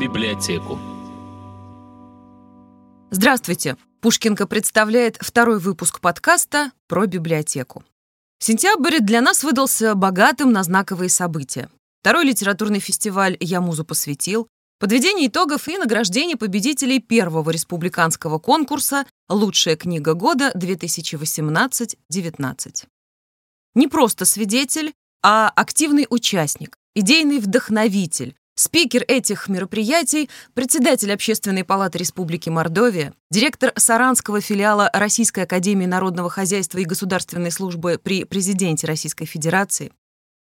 библиотеку. Здравствуйте! Пушкинка представляет второй выпуск подкаста про библиотеку. Сентябрь для нас выдался богатым на знаковые события. Второй литературный фестиваль «Я музу посвятил», подведение итогов и награждение победителей первого республиканского конкурса «Лучшая книга года 2018-19». Не просто свидетель, а активный участник, идейный вдохновитель, Спикер этих мероприятий, председатель Общественной палаты Республики Мордовия, директор Саранского филиала Российской академии народного хозяйства и государственной службы при президенте Российской Федерации,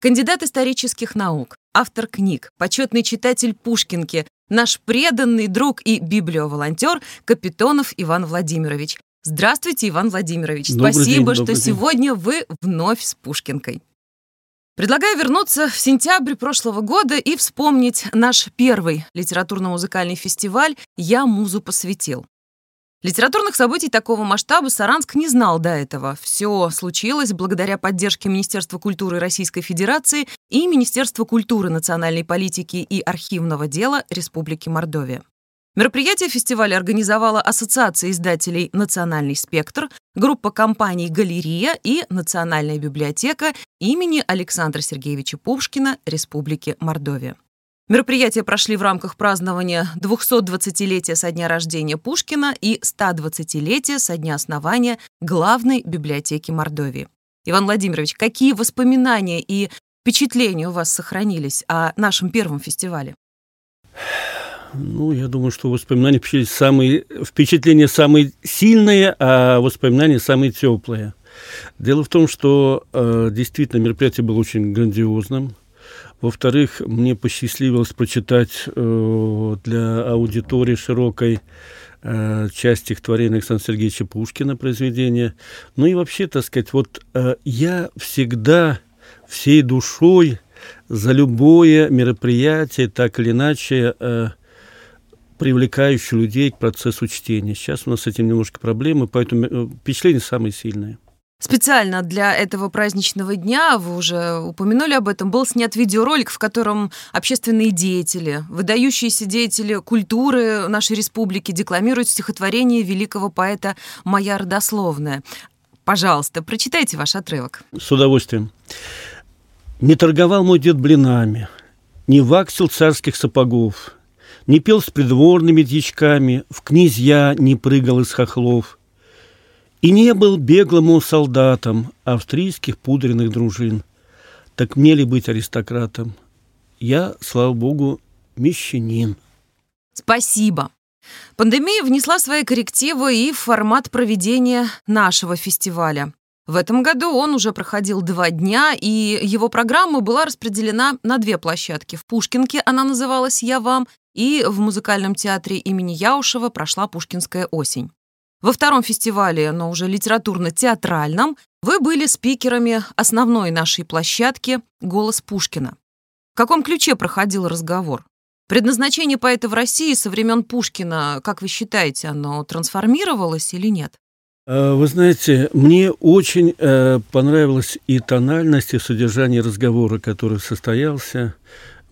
кандидат исторических наук, автор книг, почетный читатель Пушкинки, наш преданный друг и библиоволонтер Капитонов Иван Владимирович. Здравствуйте, Иван Владимирович. Добрый Спасибо, день, что день. сегодня вы вновь с Пушкинкой. Предлагаю вернуться в сентябрь прошлого года и вспомнить наш первый литературно-музыкальный фестиваль «Я музу посвятил». Литературных событий такого масштаба Саранск не знал до этого. Все случилось благодаря поддержке Министерства культуры Российской Федерации и Министерства культуры, национальной политики и архивного дела Республики Мордовия. Мероприятие фестиваля организовала Ассоциация издателей «Национальный спектр», группа компаний «Галерея» и Национальная библиотека имени Александра Сергеевича Пушкина Республики Мордовия. Мероприятия прошли в рамках празднования 220-летия со дня рождения Пушкина и 120-летия со дня основания главной библиотеки Мордовии. Иван Владимирович, какие воспоминания и впечатления у вас сохранились о нашем первом фестивале? Ну, я думаю, что воспоминания впечатления самые, впечатления самые сильные, а воспоминания самые теплые. Дело в том, что э, действительно мероприятие было очень грандиозным. Во-вторых, мне посчастливилось прочитать э, для аудитории широкой э, часть стихотворения Александра Сергеевича Пушкина произведения. Ну и вообще, так сказать, вот э, я всегда всей душой за любое мероприятие, так или иначе, э, привлекающее людей к процессу чтения. Сейчас у нас с этим немножко проблемы, поэтому э, впечатления самые сильные. Специально для этого праздничного дня, вы уже упомянули об этом, был снят видеоролик, в котором общественные деятели, выдающиеся деятели культуры нашей республики декламируют стихотворение великого поэта «Моя родословная». Пожалуйста, прочитайте ваш отрывок. С удовольствием. Не торговал мой дед блинами, не ваксил царских сапогов, не пел с придворными дьячками, в князья не прыгал из хохлов, и не был беглому солдатом австрийских пудренных дружин. Так мне ли быть аристократом? Я, слава богу, мещанин. Спасибо. Пандемия внесла свои коррективы и в формат проведения нашего фестиваля. В этом году он уже проходил два дня, и его программа была распределена на две площадки. В Пушкинке она называлась «Я вам», и в музыкальном театре имени Яушева прошла «Пушкинская осень». Во втором фестивале, но уже литературно-театральном, вы были спикерами основной нашей площадки «Голос Пушкина». В каком ключе проходил разговор? Предназначение поэта в России со времен Пушкина, как вы считаете, оно трансформировалось или нет? Э, Вы знаете, мне очень э, понравилась и тональность, и содержание разговора, который состоялся.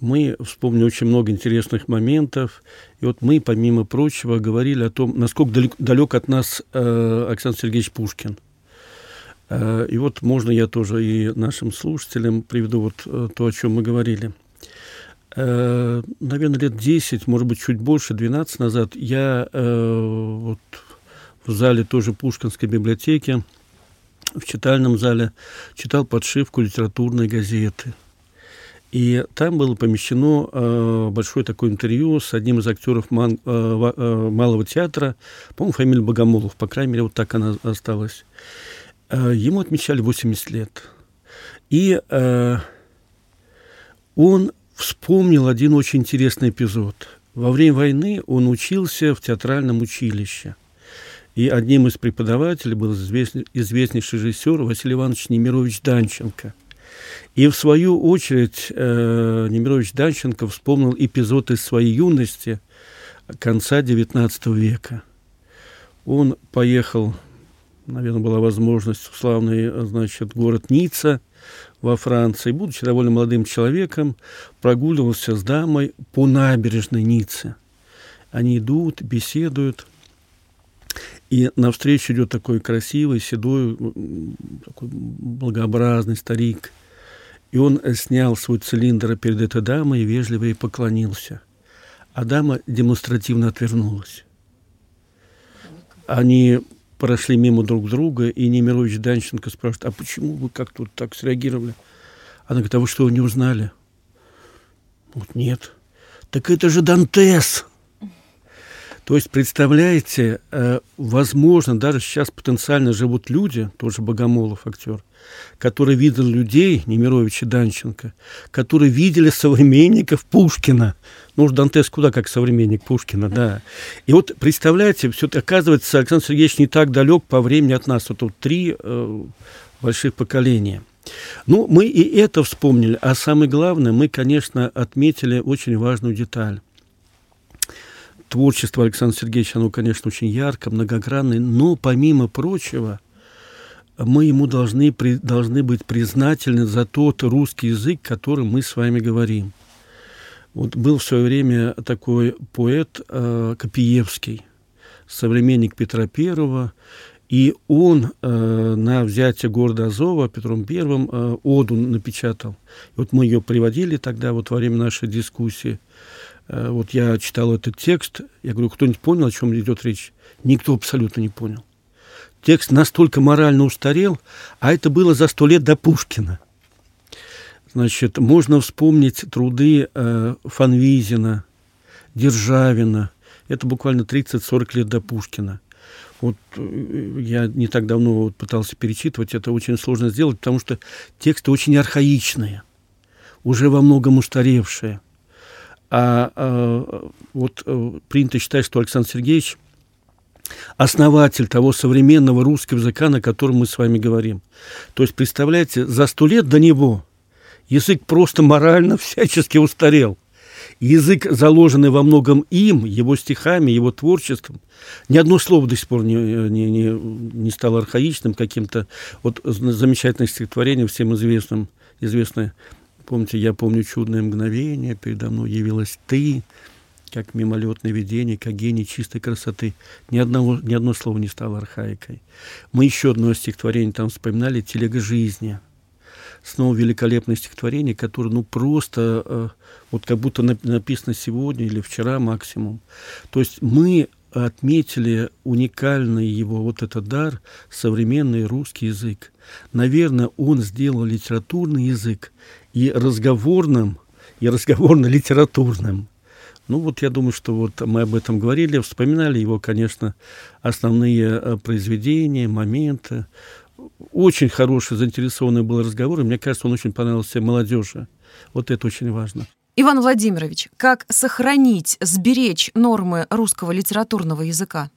Мы вспомнили очень много интересных моментов. И вот мы, помимо прочего, говорили о том, насколько далек, далек от нас э, Александр Сергеевич Пушкин. Э, и вот можно я тоже и нашим слушателям приведу вот э, то, о чем мы говорили. Э, наверное, лет 10, может быть, чуть больше, 12 назад я э, вот в зале тоже Пушкинской библиотеки, в читальном зале, читал подшивку литературной газеты. И там было помещено э, большое такое интервью с одним из актеров ман, э, э, Малого театра, по-моему, фамилия Богомолов, по крайней мере, вот так она осталась. Э, ему отмечали 80 лет. И э, он вспомнил один очень интересный эпизод. Во время войны он учился в театральном училище – и одним из преподавателей был известный, известнейший режиссер Василий Иванович Немирович Данченко. И в свою очередь э, Немирович Данченко вспомнил эпизод из своей юности конца XIX века. Он поехал наверное, была возможность в славный, значит, город Ницца во Франции. Будучи довольно молодым человеком, прогуливался с дамой по набережной Ниццы. Они идут, беседуют, и навстречу идет такой красивый, седой, такой благообразный старик. И он снял свой цилиндр перед этой дамой и вежливо ей поклонился. А дама демонстративно отвернулась. Они прошли мимо друг друга, и Немирович Данченко спрашивает, а почему вы как тут так среагировали? Она говорит, а вы что, не узнали? Вот нет. Так это же Дантес! То есть, представляете, э, возможно, даже сейчас потенциально живут люди, тоже Богомолов актер, которые видели людей, Немировича Данченко, которые видели современников Пушкина. Ну уж Дантес куда как современник Пушкина, да. И вот представляете, все оказывается, Александр Сергеевич не так далек по времени от нас. Вот тут три э, больших поколения. Ну, мы и это вспомнили, а самое главное, мы, конечно, отметили очень важную деталь творчество Александра Сергеевича, оно, конечно, очень ярко, многогранное, но, помимо прочего, мы ему должны, должны быть признательны за тот русский язык, которым мы с вами говорим. Вот был в свое время такой поэт э, Копиевский, современник Петра Первого, и он э, на взятие города Азова Петром Первым э, оду напечатал. И вот мы ее приводили тогда, вот во время нашей дискуссии. Вот я читал этот текст, я говорю, кто-нибудь понял, о чем идет речь? Никто абсолютно не понял. Текст настолько морально устарел, а это было за сто лет до Пушкина. Значит, можно вспомнить труды э, Фанвизина, Державина. Это буквально 30-40 лет до Пушкина. Вот э, я не так давно вот пытался перечитывать, это очень сложно сделать, потому что тексты очень архаичные, уже во многом устаревшие. А, а вот а, принято считать, что Александр Сергеевич основатель того современного русского языка, на котором мы с вами говорим. То есть, представляете, за сто лет до него язык просто морально всячески устарел. Язык, заложенный во многом им, его стихами, его творчеством, ни одно слово до сих пор не, не, не, не стало архаичным каким-то. Вот замечательное стихотворение, всем известным, известное Помните, я помню чудное мгновение, передо мной явилась ты, как мимолетное видение, как гений чистой красоты. Ни, одного, ни одно слово не стало архаикой. Мы еще одно стихотворение там вспоминали «Телега жизни». Снова великолепное стихотворение, которое, ну, просто, э, вот как будто написано сегодня или вчера максимум. То есть мы отметили уникальный его вот этот дар, современный русский язык. Наверное, он сделал литературный язык и разговорным, и разговорно-литературным. Ну вот я думаю, что вот мы об этом говорили, вспоминали его, конечно, основные э, произведения, моменты. Очень хороший, заинтересованный был разговор, и мне кажется, он очень понравился молодежи. Вот это очень важно. Иван Владимирович, как сохранить, сберечь нормы русского литературного языка?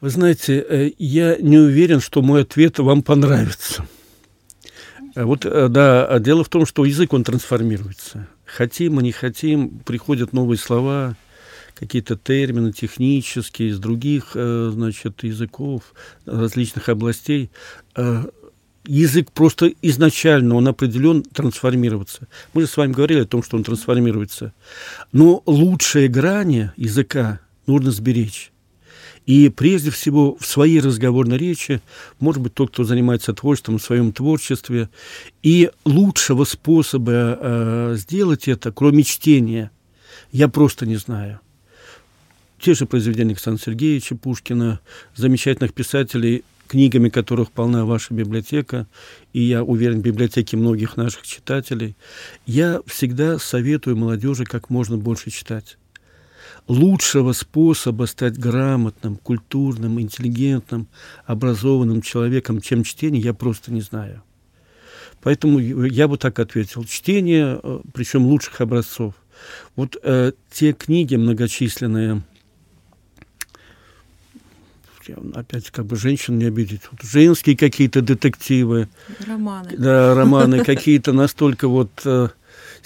Вы знаете, э, я не уверен, что мой ответ вам понравится. Э, вот, э, да, а дело в том, что язык, он трансформируется. Хотим мы, не хотим, приходят новые слова, какие-то термины технические из других, э, значит, языков, различных областей. Язык просто изначально, он определен трансформироваться. Мы же с вами говорили о том, что он трансформируется. Но лучшие грани языка нужно сберечь. И прежде всего в своей разговорной речи, может быть, тот, кто занимается творчеством в своем творчестве, и лучшего способа э, сделать это, кроме чтения, я просто не знаю. Те же произведения Александра Сергеевича Пушкина, замечательных писателей, книгами которых полна ваша библиотека, и я уверен, библиотеки многих наших читателей, я всегда советую молодежи как можно больше читать лучшего способа стать грамотным, культурным, интеллигентным, образованным человеком, чем чтение, я просто не знаю. Поэтому я бы так ответил. Чтение, э, причем лучших образцов. Вот э, те книги многочисленные, опять как бы женщин не обидеть, вот женские какие-то детективы, романы, да, романы какие-то настолько вот э,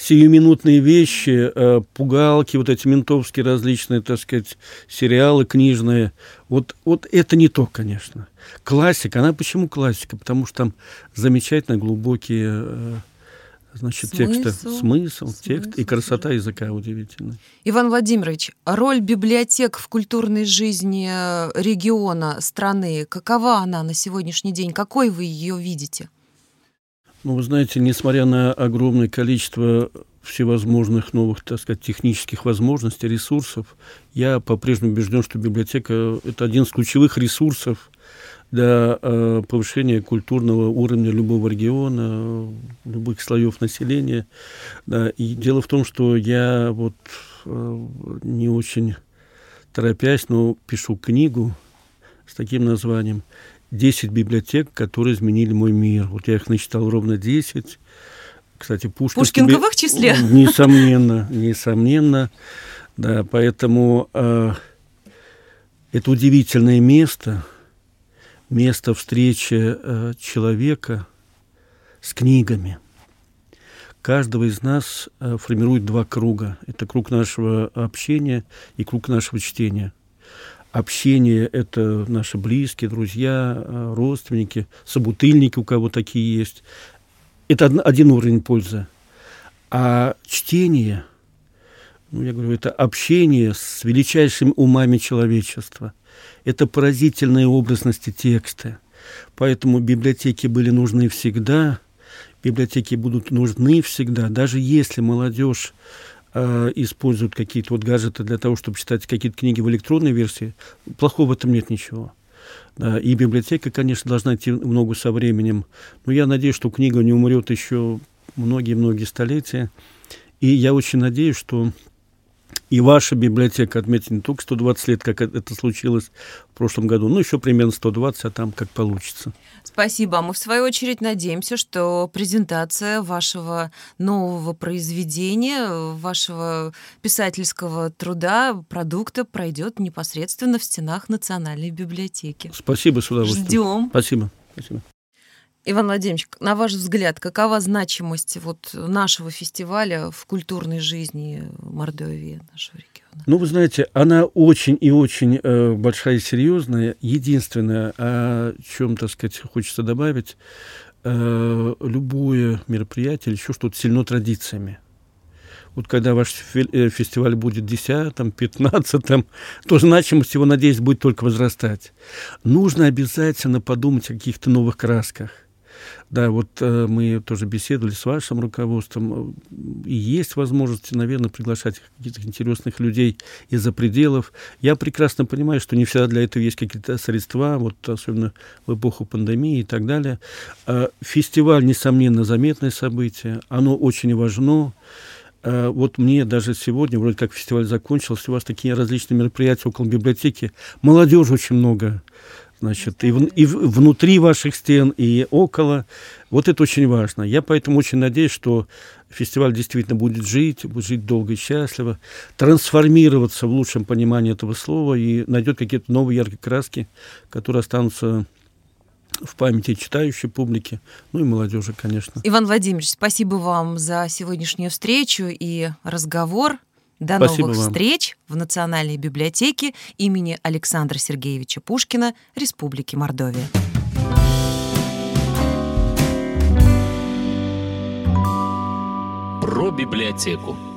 сиюминутные вещи, э, пугалки, вот эти ментовские различные, так сказать, сериалы книжные. Вот, вот это не то, конечно. Классика, она почему классика? Потому что там замечательно глубокие э, значит, смысл, текста, смысл, смысл текст и красота языка удивительная. Иван Владимирович, роль библиотек в культурной жизни э, региона, страны, какова она на сегодняшний день? Какой вы ее видите? Ну, вы знаете, несмотря на огромное количество всевозможных новых, так сказать, технических возможностей, ресурсов, я по-прежнему убежден, что библиотека – это один из ключевых ресурсов для э, повышения культурного уровня любого региона, любых слоев населения. Да. И дело в том, что я вот э, не очень торопясь, но пишу книгу с таким названием 10 библиотек, которые изменили мой мир. Вот я их насчитал ровно 10. Кстати, Пушкин... Пушкин тебе... в их числе? Несомненно, несомненно. Да, поэтому э, это удивительное место, место встречи э, человека с книгами. Каждого из нас э, формирует два круга. Это круг нашего общения и круг нашего чтения – общение – это наши близкие, друзья, э, родственники, собутыльники, у кого такие есть. Это один уровень пользы. А чтение, ну, я говорю, это общение с величайшими умами человечества. Это поразительные образности текста. Поэтому библиотеки были нужны всегда, библиотеки будут нужны всегда, даже если молодежь э, используют какие-то вот гаджеты для того, чтобы читать какие-то книги в электронной версии, плохого в этом нет ничего. И библиотека, конечно, должна идти в ногу со временем. Но я надеюсь, что книга не умрет еще многие-многие столетия. И я очень надеюсь, что и ваша библиотека отметит не только 120 лет, как это случилось в прошлом году, но еще примерно 120, а там как получится. Спасибо. Мы, в свою очередь, надеемся, что презентация вашего нового произведения, вашего писательского труда, продукта пройдет непосредственно в стенах Национальной библиотеки. Спасибо, с удовольствием. Ждем. Спасибо. Спасибо. Иван Владимирович, на ваш взгляд, какова значимость вот нашего фестиваля в культурной жизни Мордовии, нашего региона? Ну, вы знаете, она очень и очень э, большая и серьезная. Единственное, о чем, так сказать, хочется добавить, э, любое мероприятие еще что-то сильно традициями. Вот когда ваш э, фестиваль будет 10 15 то значимость его, надеюсь, будет только возрастать. Нужно обязательно подумать о каких-то новых красках – да, вот э, мы тоже беседовали с вашим руководством. И есть возможность, наверное, приглашать каких-то интересных людей из-за пределов. Я прекрасно понимаю, что не всегда для этого есть какие-то средства, вот особенно в эпоху пандемии и так далее. Э, фестиваль, несомненно, заметное событие. Оно очень важно. Э, вот мне даже сегодня, вроде как фестиваль закончился, у вас такие различные мероприятия около библиотеки. Молодежи очень много значит, и, в, и внутри ваших стен, и около. Вот это очень важно. Я поэтому очень надеюсь, что фестиваль действительно будет жить, будет жить долго и счастливо, трансформироваться в лучшем понимании этого слова и найдет какие-то новые яркие краски, которые останутся в памяти читающей публики, ну и молодежи, конечно. Иван Владимирович, спасибо вам за сегодняшнюю встречу и разговор. До Спасибо новых вам. встреч в Национальной библиотеке имени Александра Сергеевича Пушкина Республики Мордовия. Про библиотеку.